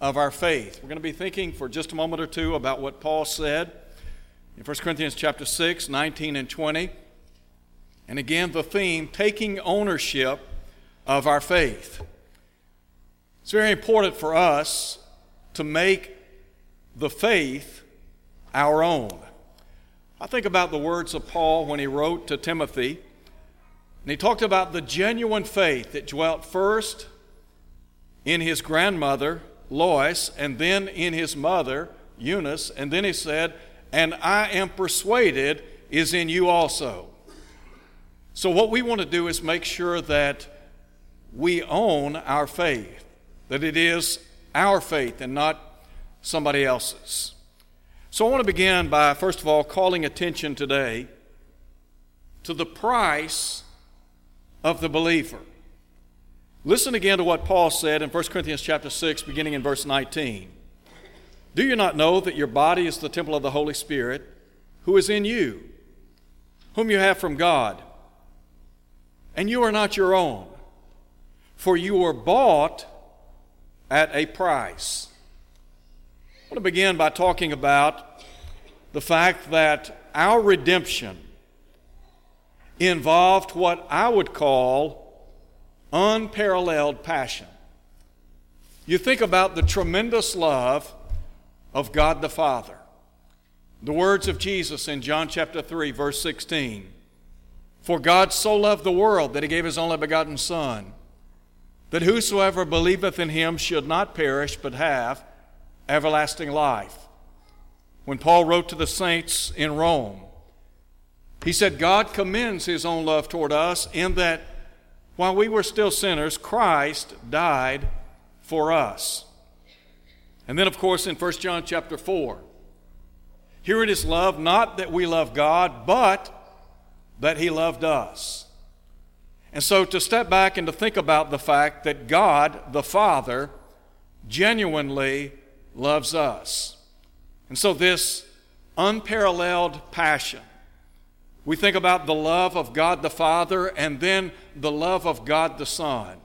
of our faith. We're going to be thinking for just a moment or two about what Paul said in 1 Corinthians chapter 6, 19 and 20. And again, the theme, taking ownership of our faith. It's very important for us to make the faith our own. I think about the words of Paul when he wrote to Timothy, and he talked about the genuine faith that dwelt first in his grandmother, Lois, and then in his mother, Eunice, and then he said, And I am persuaded is in you also. So, what we want to do is make sure that we own our faith, that it is our faith and not somebody else's. So, I want to begin by, first of all, calling attention today to the price of the believer. Listen again to what Paul said in 1 Corinthians chapter 6 beginning in verse 19. Do you not know that your body is the temple of the Holy Spirit who is in you, whom you have from God? And you are not your own, for you were bought at a price. I want to begin by talking about the fact that our redemption involved what I would call unparalleled passion. You think about the tremendous love of God the Father. The words of Jesus in John chapter 3, verse 16 For God so loved the world that he gave his only begotten Son, that whosoever believeth in him should not perish, but have everlasting life. When Paul wrote to the saints in Rome, he said, God commends his own love toward us in that while we were still sinners, Christ died for us. And then, of course, in 1 John chapter 4, here it is love, not that we love God, but that He loved us. And so to step back and to think about the fact that God, the Father, genuinely loves us. And so this unparalleled passion we think about the love of God the Father and then the love of God the Son.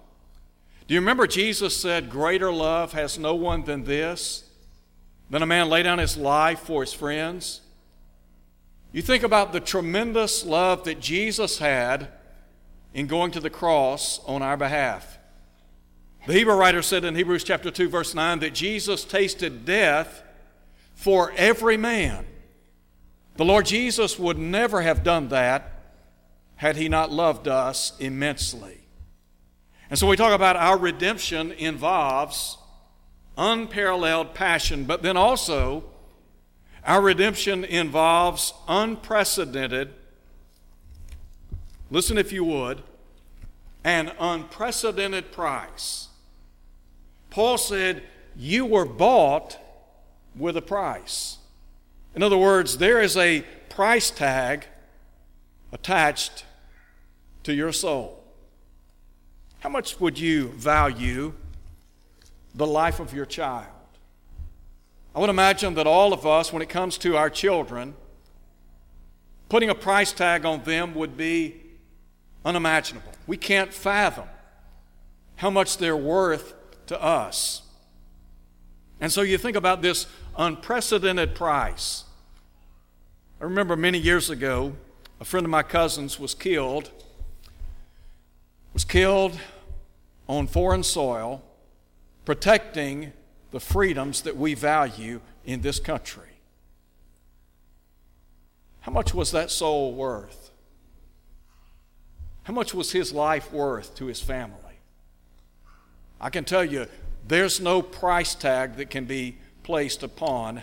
Do you remember Jesus said, Greater love has no one than this, than a man lay down his life for his friends? You think about the tremendous love that Jesus had in going to the cross on our behalf. The Hebrew writer said in Hebrews chapter 2 verse 9 that Jesus tasted death for every man. The Lord Jesus would never have done that had he not loved us immensely. And so we talk about our redemption involves unparalleled passion, but then also our redemption involves unprecedented, listen if you would, an unprecedented price. Paul said, You were bought with a price. In other words, there is a price tag attached to your soul. How much would you value the life of your child? I would imagine that all of us, when it comes to our children, putting a price tag on them would be unimaginable. We can't fathom how much they're worth to us. And so you think about this unprecedented price. I remember many years ago, a friend of my cousin's was killed, was killed on foreign soil, protecting the freedoms that we value in this country. How much was that soul worth? How much was his life worth to his family? I can tell you, there's no price tag that can be placed upon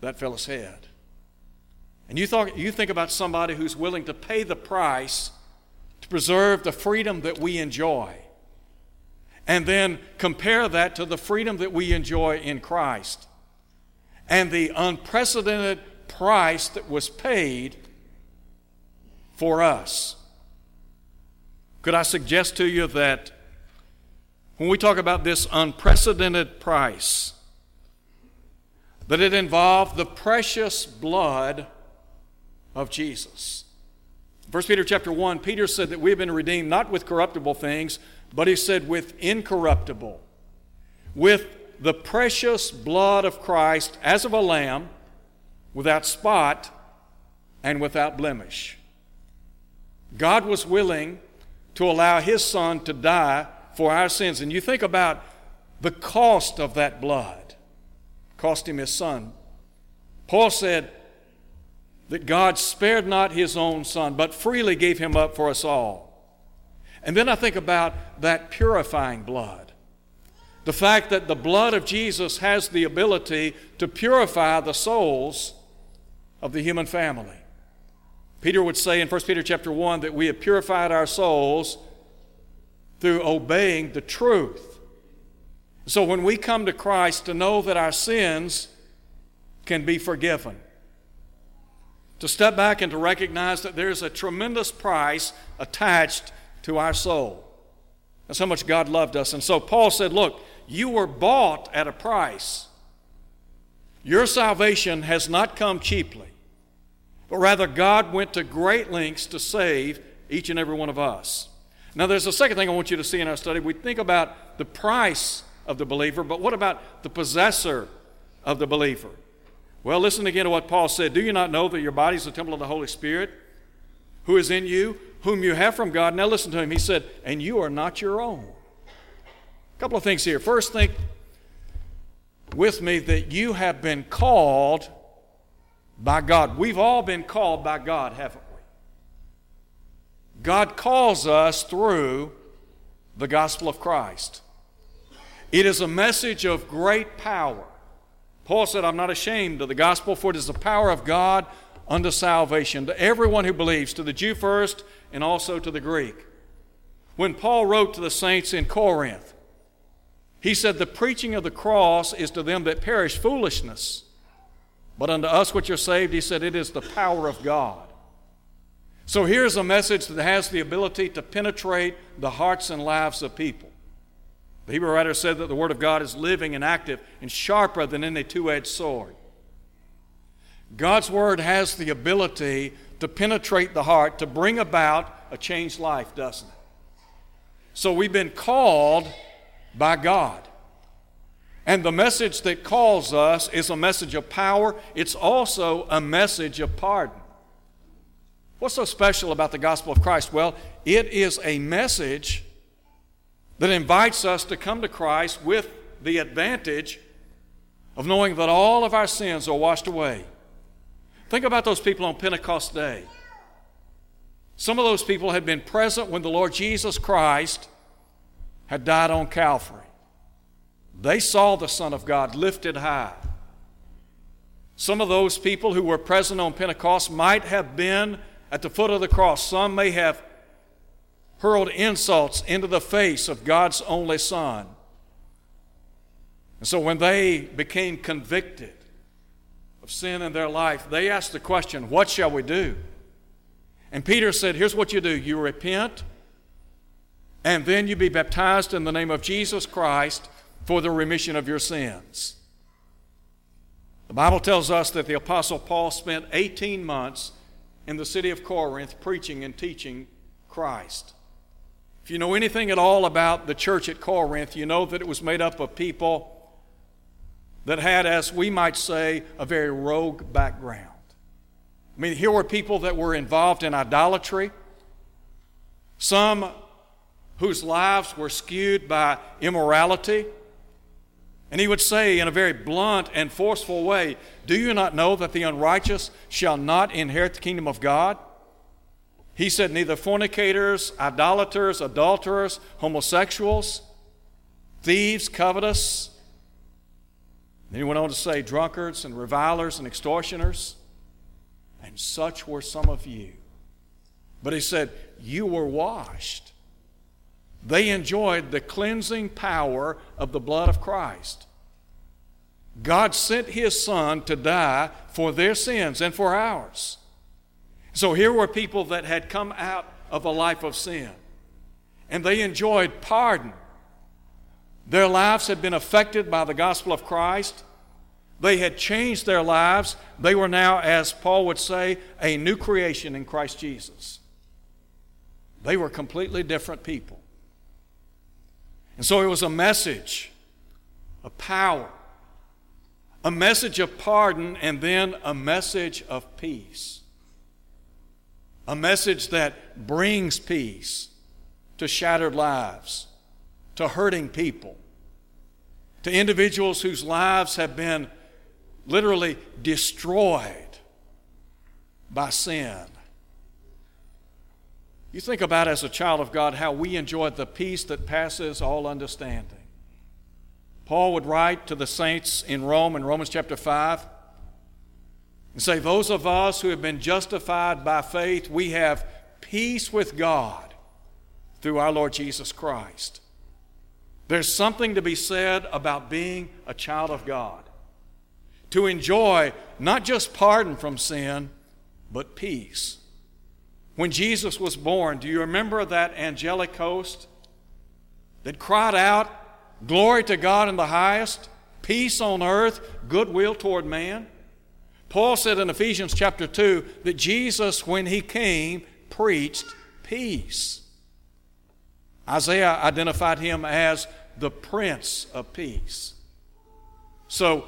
that fellow's head. And you, thought, you think about somebody who's willing to pay the price to preserve the freedom that we enjoy. and then compare that to the freedom that we enjoy in Christ and the unprecedented price that was paid for us. Could I suggest to you that when we talk about this unprecedented price, that it involved the precious blood of Jesus. 1 Peter chapter 1, Peter said that we have been redeemed not with corruptible things, but he said with incorruptible, with the precious blood of Christ as of a lamb, without spot and without blemish. God was willing to allow his son to die for our sins. And you think about the cost of that blood cost him his son. Paul said that God spared not his own son, but freely gave him up for us all. And then I think about that purifying blood. The fact that the blood of Jesus has the ability to purify the souls of the human family. Peter would say in 1 Peter chapter 1 that we have purified our souls through obeying the truth. So when we come to Christ to know that our sins can be forgiven, to step back and to recognize that there's a tremendous price attached to our soul. That's how much God loved us. And so Paul said, Look, you were bought at a price. Your salvation has not come cheaply, but rather God went to great lengths to save each and every one of us. Now, there's a second thing I want you to see in our study. We think about the price of the believer, but what about the possessor of the believer? Well, listen again to what Paul said. Do you not know that your body is the temple of the Holy Spirit who is in you, whom you have from God? Now listen to him. He said, and you are not your own. A couple of things here. First, think with me that you have been called by God. We've all been called by God, haven't we? God calls us through the gospel of Christ. It is a message of great power. Paul said, I'm not ashamed of the gospel, for it is the power of God unto salvation to everyone who believes, to the Jew first and also to the Greek. When Paul wrote to the saints in Corinth, he said, The preaching of the cross is to them that perish foolishness, but unto us which are saved, he said, it is the power of God. So here's a message that has the ability to penetrate the hearts and lives of people. The Hebrew writer said that the Word of God is living and active and sharper than any two edged sword. God's Word has the ability to penetrate the heart, to bring about a changed life, doesn't it? So we've been called by God. And the message that calls us is a message of power, it's also a message of pardon. What's so special about the gospel of Christ? Well, it is a message that invites us to come to Christ with the advantage of knowing that all of our sins are washed away. Think about those people on Pentecost Day. Some of those people had been present when the Lord Jesus Christ had died on Calvary. They saw the Son of God lifted high. Some of those people who were present on Pentecost might have been at the foot of the cross. Some may have hurled insults into the face of God's only Son. And so when they became convicted of sin in their life, they asked the question, What shall we do? And Peter said, Here's what you do you repent, and then you be baptized in the name of Jesus Christ for the remission of your sins. The Bible tells us that the Apostle Paul spent 18 months in the city of Corinth preaching and teaching Christ. If you know anything at all about the church at Corinth, you know that it was made up of people that had, as we might say, a very rogue background. I mean, here were people that were involved in idolatry, some whose lives were skewed by immorality. And he would say in a very blunt and forceful way, Do you not know that the unrighteous shall not inherit the kingdom of God? He said, neither fornicators, idolaters, adulterers, homosexuals, thieves, covetous. Then he went on to say, drunkards and revilers and extortioners. And such were some of you. But he said, You were washed, They enjoyed the cleansing power of the blood of Christ. God sent His Son to die for their sins and for ours. So here were people that had come out of a life of sin, and they enjoyed pardon. Their lives had been affected by the gospel of Christ. They had changed their lives. They were now, as Paul would say, a new creation in Christ Jesus. They were completely different people. And so it was a message of power, a message of pardon, and then a message of peace. A message that brings peace to shattered lives, to hurting people, to individuals whose lives have been literally destroyed by sin. You think about as a child of God how we enjoy the peace that passes all understanding. Paul would write to the saints in Rome in Romans chapter 5 and say, Those of us who have been justified by faith, we have peace with God through our Lord Jesus Christ. There's something to be said about being a child of God to enjoy not just pardon from sin, but peace. When Jesus was born, do you remember that angelic host that cried out, Glory to God in the highest, peace on earth, goodwill toward man? Paul said in Ephesians chapter 2 that Jesus, when he came, preached peace. Isaiah identified him as the Prince of Peace. So,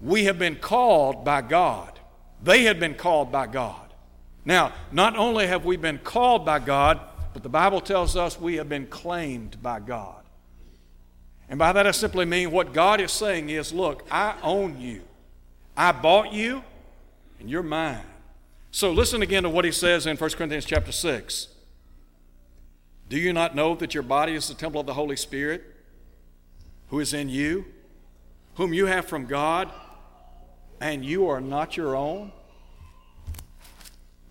we have been called by God. They had been called by God. Now, not only have we been called by God, but the Bible tells us we have been claimed by God. And by that I simply mean what God is saying is look, I own you. I bought you, and you're mine. So listen again to what he says in 1 Corinthians chapter 6. Do you not know that your body is the temple of the Holy Spirit who is in you, whom you have from God? and you are not your own?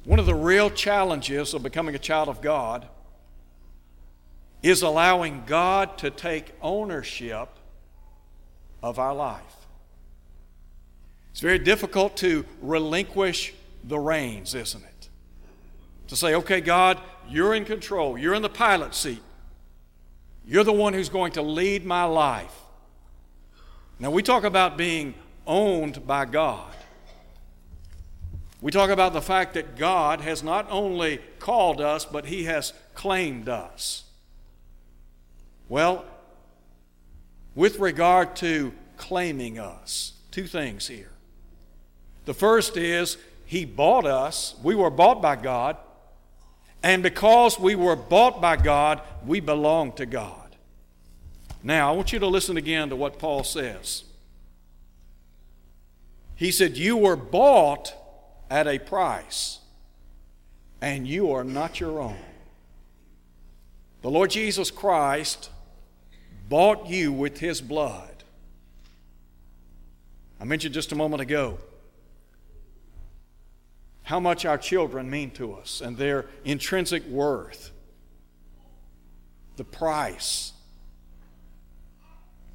One of the real challenges of becoming a child of God is allowing God to take ownership of our life. It's very difficult to relinquish the reins, isn't it? To say, okay, God, you're in control, you're in the pilot seat, you're the one who's going to lead my life. Now, we talk about being owned by God. We talk about the fact that God has not only called us, but He has claimed us. Well, with regard to claiming us, two things here. The first is He bought us, we were bought by God, and because we were bought by God, we belong to God. Now, I want you to listen again to what Paul says. He said, You were bought at a price, and you are not your own. The Lord Jesus Christ bought you with his blood. I mentioned just a moment ago how much our children mean to us and their intrinsic worth, the price,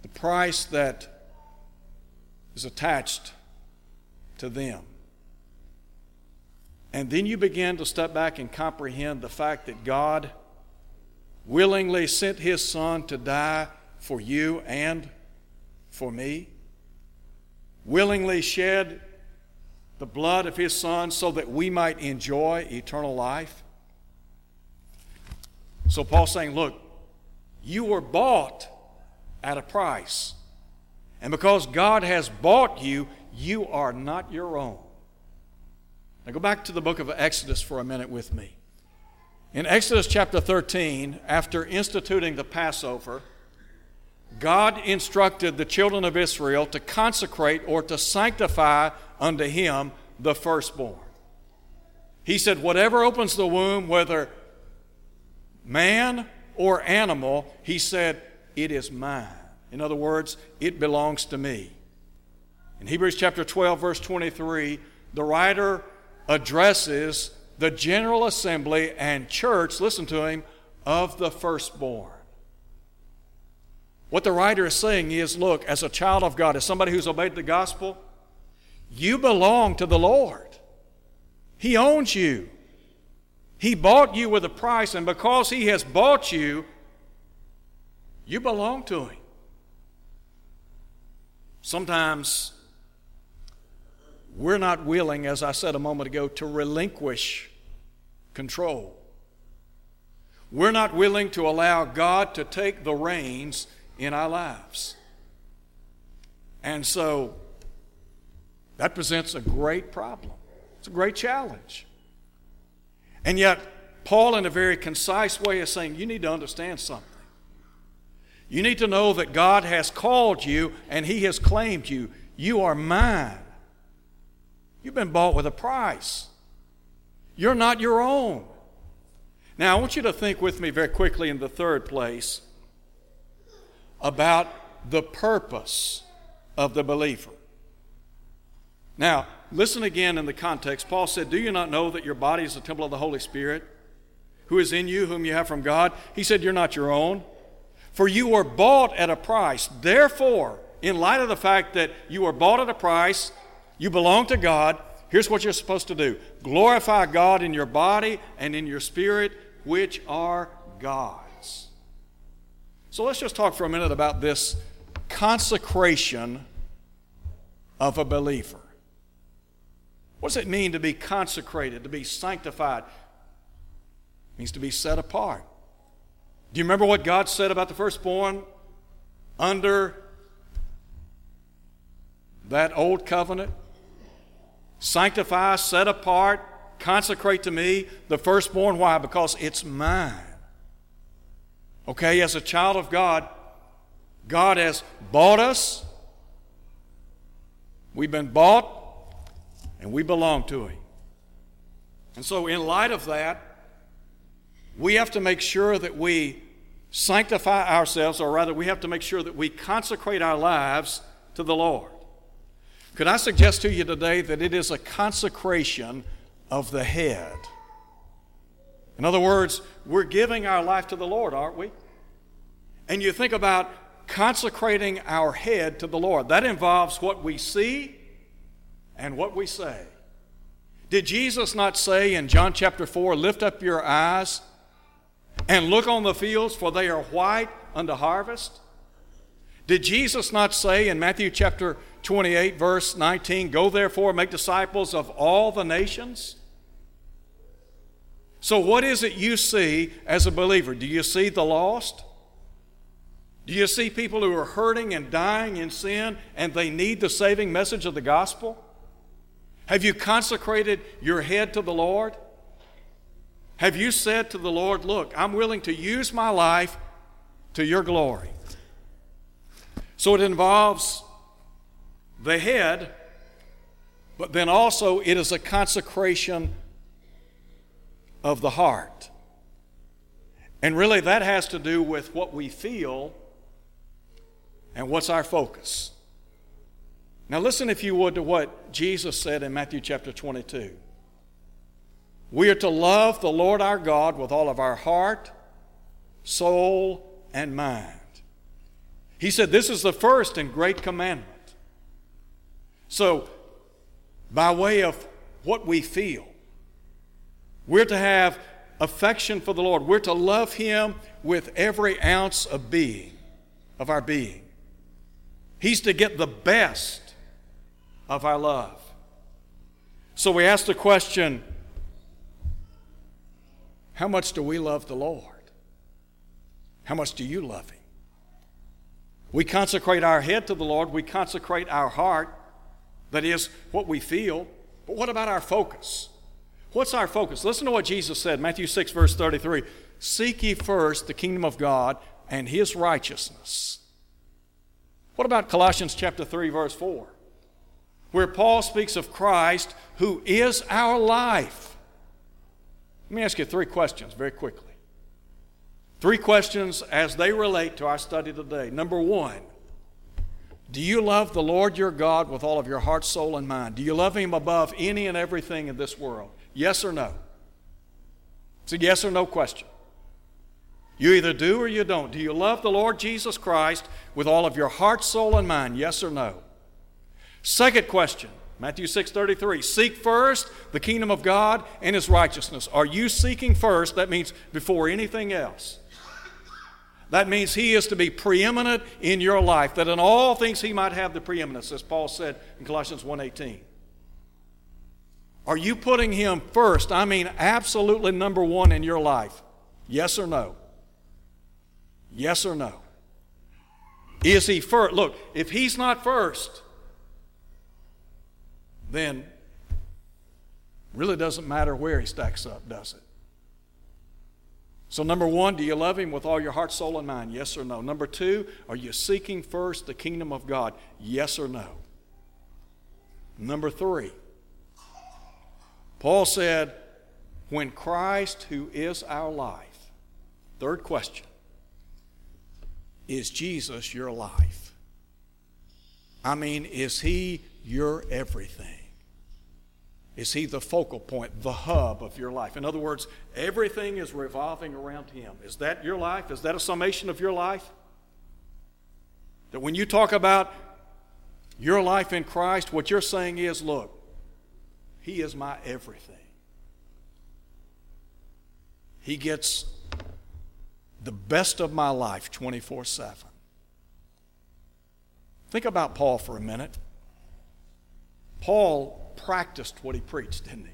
the price that is attached to them. And then you begin to step back and comprehend the fact that God willingly sent His Son to die for you and for me, willingly shed the blood of His Son so that we might enjoy eternal life. So Paul's saying, Look, you were bought at a price. And because God has bought you, you are not your own. Now go back to the book of Exodus for a minute with me. In Exodus chapter 13, after instituting the Passover, God instructed the children of Israel to consecrate or to sanctify unto him the firstborn. He said, Whatever opens the womb, whether man or animal, he said, It is mine. In other words, it belongs to me. In Hebrews chapter 12, verse 23, the writer addresses the General Assembly and church, listen to him, of the firstborn. What the writer is saying is look, as a child of God, as somebody who's obeyed the gospel, you belong to the Lord. He owns you. He bought you with a price, and because He has bought you, you belong to Him. Sometimes we're not willing, as I said a moment ago, to relinquish control. We're not willing to allow God to take the reins in our lives. And so that presents a great problem. It's a great challenge. And yet, Paul, in a very concise way, is saying you need to understand something. You need to know that God has called you and He has claimed you. You are mine. You've been bought with a price. You're not your own. Now, I want you to think with me very quickly in the third place about the purpose of the believer. Now, listen again in the context. Paul said, Do you not know that your body is the temple of the Holy Spirit, who is in you, whom you have from God? He said, You're not your own. For you were bought at a price. Therefore, in light of the fact that you were bought at a price, you belong to God, here's what you're supposed to do glorify God in your body and in your spirit, which are God's. So let's just talk for a minute about this consecration of a believer. What does it mean to be consecrated, to be sanctified? It means to be set apart. Do you remember what God said about the firstborn under that old covenant? Sanctify, set apart, consecrate to me the firstborn. Why? Because it's mine. Okay, as a child of God, God has bought us. We've been bought, and we belong to Him. And so, in light of that, we have to make sure that we sanctify ourselves, or rather, we have to make sure that we consecrate our lives to the Lord. Could I suggest to you today that it is a consecration of the head? In other words, we're giving our life to the Lord, aren't we? And you think about consecrating our head to the Lord. That involves what we see and what we say. Did Jesus not say in John chapter 4, Lift up your eyes and look on the fields, for they are white unto harvest? Did Jesus not say in Matthew chapter 28, verse 19, Go therefore, make disciples of all the nations? So, what is it you see as a believer? Do you see the lost? Do you see people who are hurting and dying in sin and they need the saving message of the gospel? Have you consecrated your head to the Lord? Have you said to the Lord, Look, I'm willing to use my life to your glory? So it involves the head, but then also it is a consecration of the heart. And really, that has to do with what we feel and what's our focus. Now, listen, if you would, to what Jesus said in Matthew chapter 22. We are to love the Lord our God with all of our heart, soul, and mind. He said this is the first and great commandment. So, by way of what we feel, we're to have affection for the Lord. We're to love Him with every ounce of being, of our being. He's to get the best of our love. So we ask the question how much do we love the Lord? How much do you love Him? We consecrate our head to the Lord, we consecrate our heart, that is, what we feel. But what about our focus? What's our focus? Listen to what Jesus said, Matthew 6, verse 33 Seek ye first the kingdom of God and His righteousness. What about Colossians chapter 3, verse 4? Where Paul speaks of Christ who is our life. Let me ask you three questions very quickly. Three questions as they relate to our study today. Number one, do you love the Lord your God with all of your heart, soul, and mind? Do you love Him above any and everything in this world? Yes or no? It's a yes or no question. You either do or you don't. Do you love the Lord Jesus Christ with all of your heart, soul, and mind? Yes or no? Second question, Matthew 6:33. Seek first the kingdom of God and his righteousness. Are you seeking first? That means before anything else. That means he is to be preeminent in your life, that in all things he might have the preeminence, as Paul said in Colossians 1:18. Are you putting him first? I mean absolutely number 1 in your life. Yes or no? Yes or no? Is he first? Look, if he's not first, then really doesn't matter where he stacks up, does it? So, number one, do you love him with all your heart, soul, and mind? Yes or no? Number two, are you seeking first the kingdom of God? Yes or no? Number three, Paul said, when Christ, who is our life, third question, is Jesus your life? I mean, is he your everything? Is he the focal point, the hub of your life? In other words, everything is revolving around him. Is that your life? Is that a summation of your life? That when you talk about your life in Christ, what you're saying is, look, he is my everything. He gets the best of my life 24 7. Think about Paul for a minute. Paul practiced what he preached, didn't he?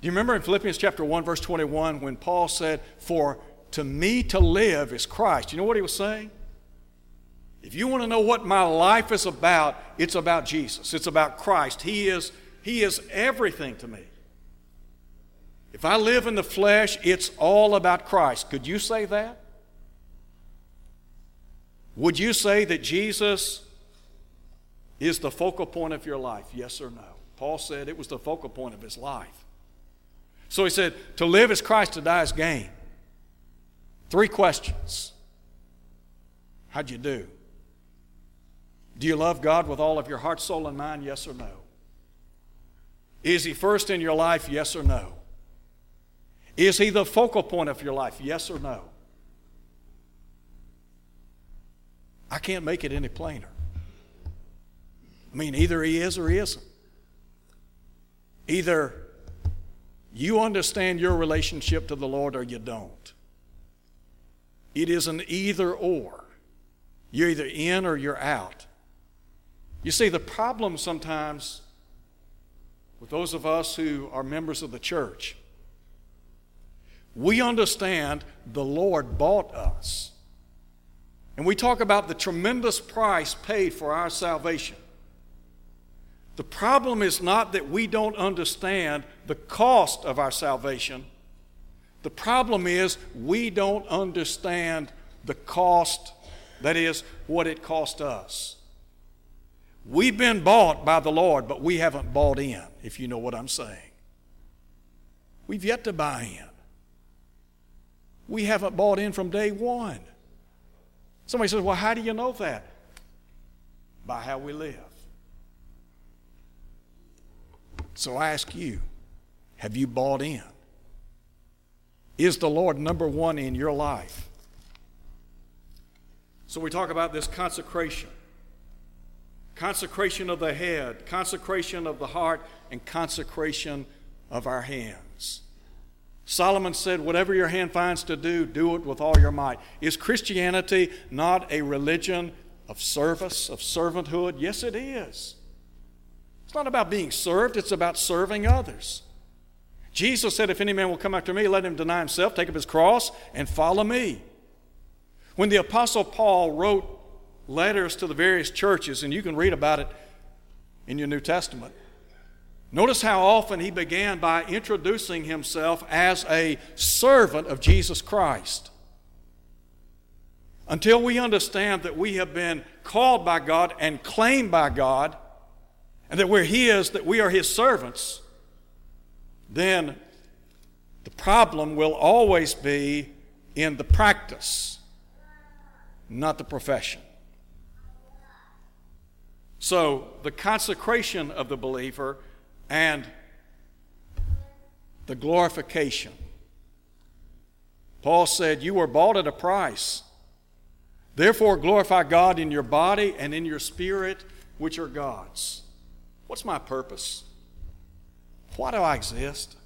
Do you remember in Philippians chapter 1, verse 21, when Paul said, For to me to live is Christ? You know what he was saying? If you want to know what my life is about, it's about Jesus. It's about Christ. He is, he is everything to me. If I live in the flesh, it's all about Christ. Could you say that? Would you say that Jesus is the focal point of your life? Yes or no? Paul said it was the focal point of his life. So he said, To live is Christ, to die is gain. Three questions. How'd you do? Do you love God with all of your heart, soul, and mind? Yes or no? Is He first in your life? Yes or no? Is He the focal point of your life? Yes or no? I can't make it any plainer. I mean, either He is or He isn't. Either you understand your relationship to the Lord or you don't. It is an either or. You're either in or you're out. You see, the problem sometimes with those of us who are members of the church we understand the Lord bought us. And we talk about the tremendous price paid for our salvation. The problem is not that we don't understand the cost of our salvation. The problem is we don't understand the cost, that is, what it cost us. We've been bought by the Lord, but we haven't bought in, if you know what I'm saying. We've yet to buy in we haven't bought in from day one. Somebody says, Well, how do you know that? By how we live. So I ask you, have you bought in? Is the Lord number one in your life? So we talk about this consecration consecration of the head, consecration of the heart, and consecration of our hands. Solomon said, Whatever your hand finds to do, do it with all your might. Is Christianity not a religion of service, of servanthood? Yes, it is. It's not about being served, it's about serving others. Jesus said, If any man will come after me, let him deny himself, take up his cross, and follow me. When the Apostle Paul wrote letters to the various churches, and you can read about it in your New Testament, Notice how often he began by introducing himself as a servant of Jesus Christ. Until we understand that we have been called by God and claimed by God, and that we're His, that we are His servants, then the problem will always be in the practice, not the profession. So, the consecration of the believer and the glorification Paul said, You were bought at a price. Therefore, glorify God in your body and in your spirit, which are God's. What's my purpose? Why do I exist?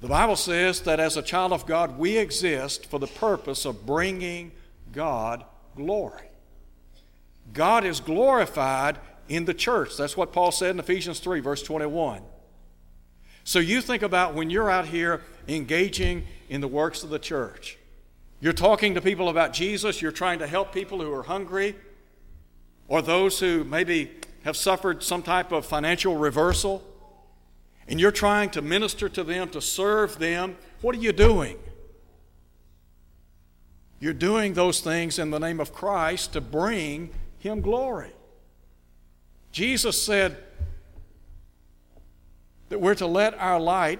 The Bible says that as a child of God, we exist for the purpose of bringing God glory. God is glorified in the church. That's what Paul said in Ephesians 3, verse 21. So you think about when you're out here engaging in the works of the church. You're talking to people about Jesus, you're trying to help people who are hungry, or those who maybe have suffered some type of financial reversal and you're trying to minister to them, to serve them, what are you doing? You're doing those things in the name of Christ to bring Him glory. Jesus said that we're to let our light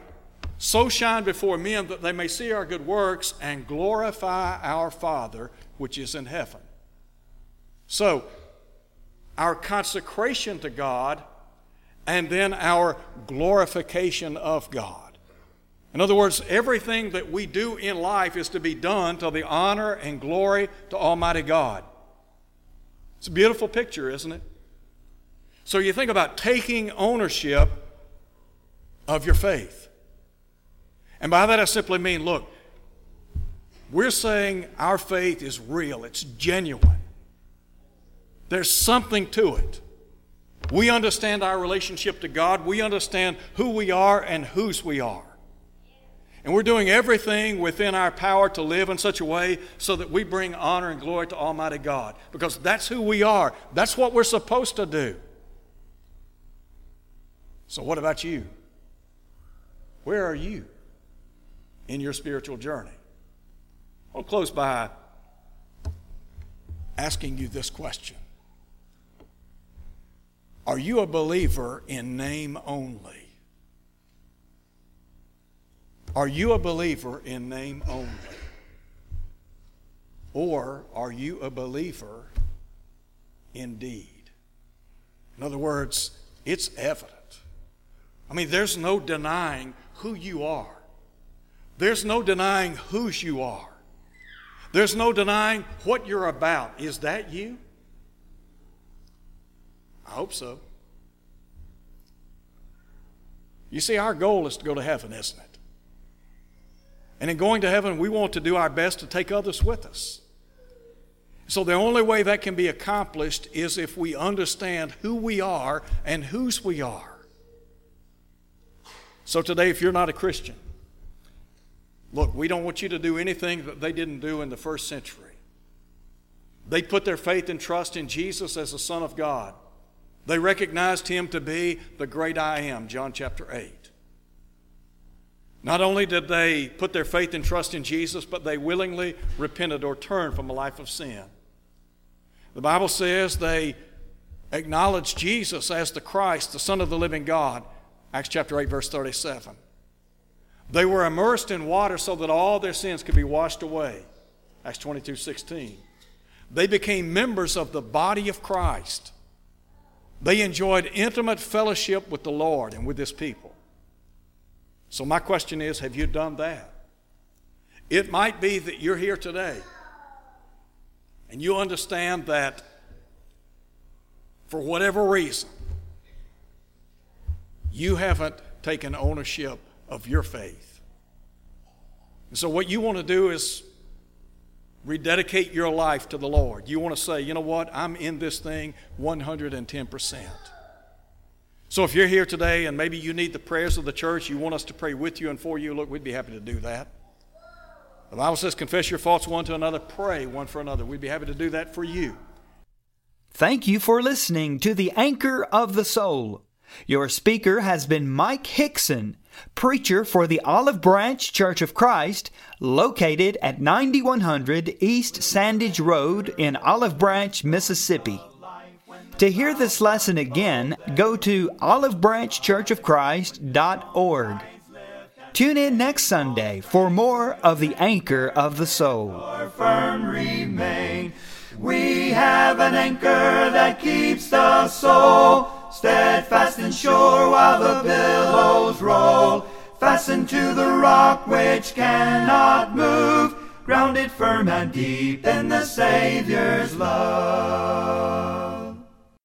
so shine before men that they may see our good works and glorify our Father which is in heaven. So, our consecration to God and then our glorification of God. In other words, everything that we do in life is to be done to the honor and glory to Almighty God. It's a beautiful picture, isn't it? So you think about taking ownership of your faith. And by that I simply mean look, we're saying our faith is real, it's genuine. There's something to it. We understand our relationship to God. We understand who we are and whose we are. And we're doing everything within our power to live in such a way so that we bring honor and glory to Almighty God. Because that's who we are. That's what we're supposed to do. So, what about you? Where are you in your spiritual journey? I'll close by asking you this question are you a believer in name only? Are you a believer in name only? Or are you a believer indeed? In other words, it's evident. I mean, there's no denying who you are. There's no denying whose you are. There's no denying what you're about. Is that you? I hope so. You see, our goal is to go to heaven, isn't it? And in going to heaven, we want to do our best to take others with us. So the only way that can be accomplished is if we understand who we are and whose we are. So today, if you're not a Christian, look, we don't want you to do anything that they didn't do in the first century. They put their faith and trust in Jesus as the Son of God. They recognized him to be the great I am, John chapter 8. Not only did they put their faith and trust in Jesus, but they willingly repented or turned from a life of sin. The Bible says they acknowledged Jesus as the Christ, the Son of the living God, Acts chapter 8, verse 37. They were immersed in water so that all their sins could be washed away, Acts 22, 16. They became members of the body of Christ. They enjoyed intimate fellowship with the Lord and with His people. So, my question is have you done that? It might be that you're here today and you understand that for whatever reason, you haven't taken ownership of your faith. And so, what you want to do is rededicate your life to the Lord. You want to say, you know what, I'm in this thing 110%. So if you're here today and maybe you need the prayers of the church, you want us to pray with you and for you, look, we'd be happy to do that. The Bible says, confess your faults one to another, pray one for another. We'd be happy to do that for you. Thank you for listening to the Anchor of the Soul. Your speaker has been Mike Hickson preacher for the Olive Branch Church of Christ, located at 9100 East Sandidge Road in Olive Branch, Mississippi. To hear this lesson again, go to olivebranchchurchofchrist.org. Tune in next Sunday for more of the Anchor of the Soul. We have an anchor that keeps the soul steadfast and sure while the billows roll. Fastened to the rock which cannot move, grounded firm and deep in the Savior's love.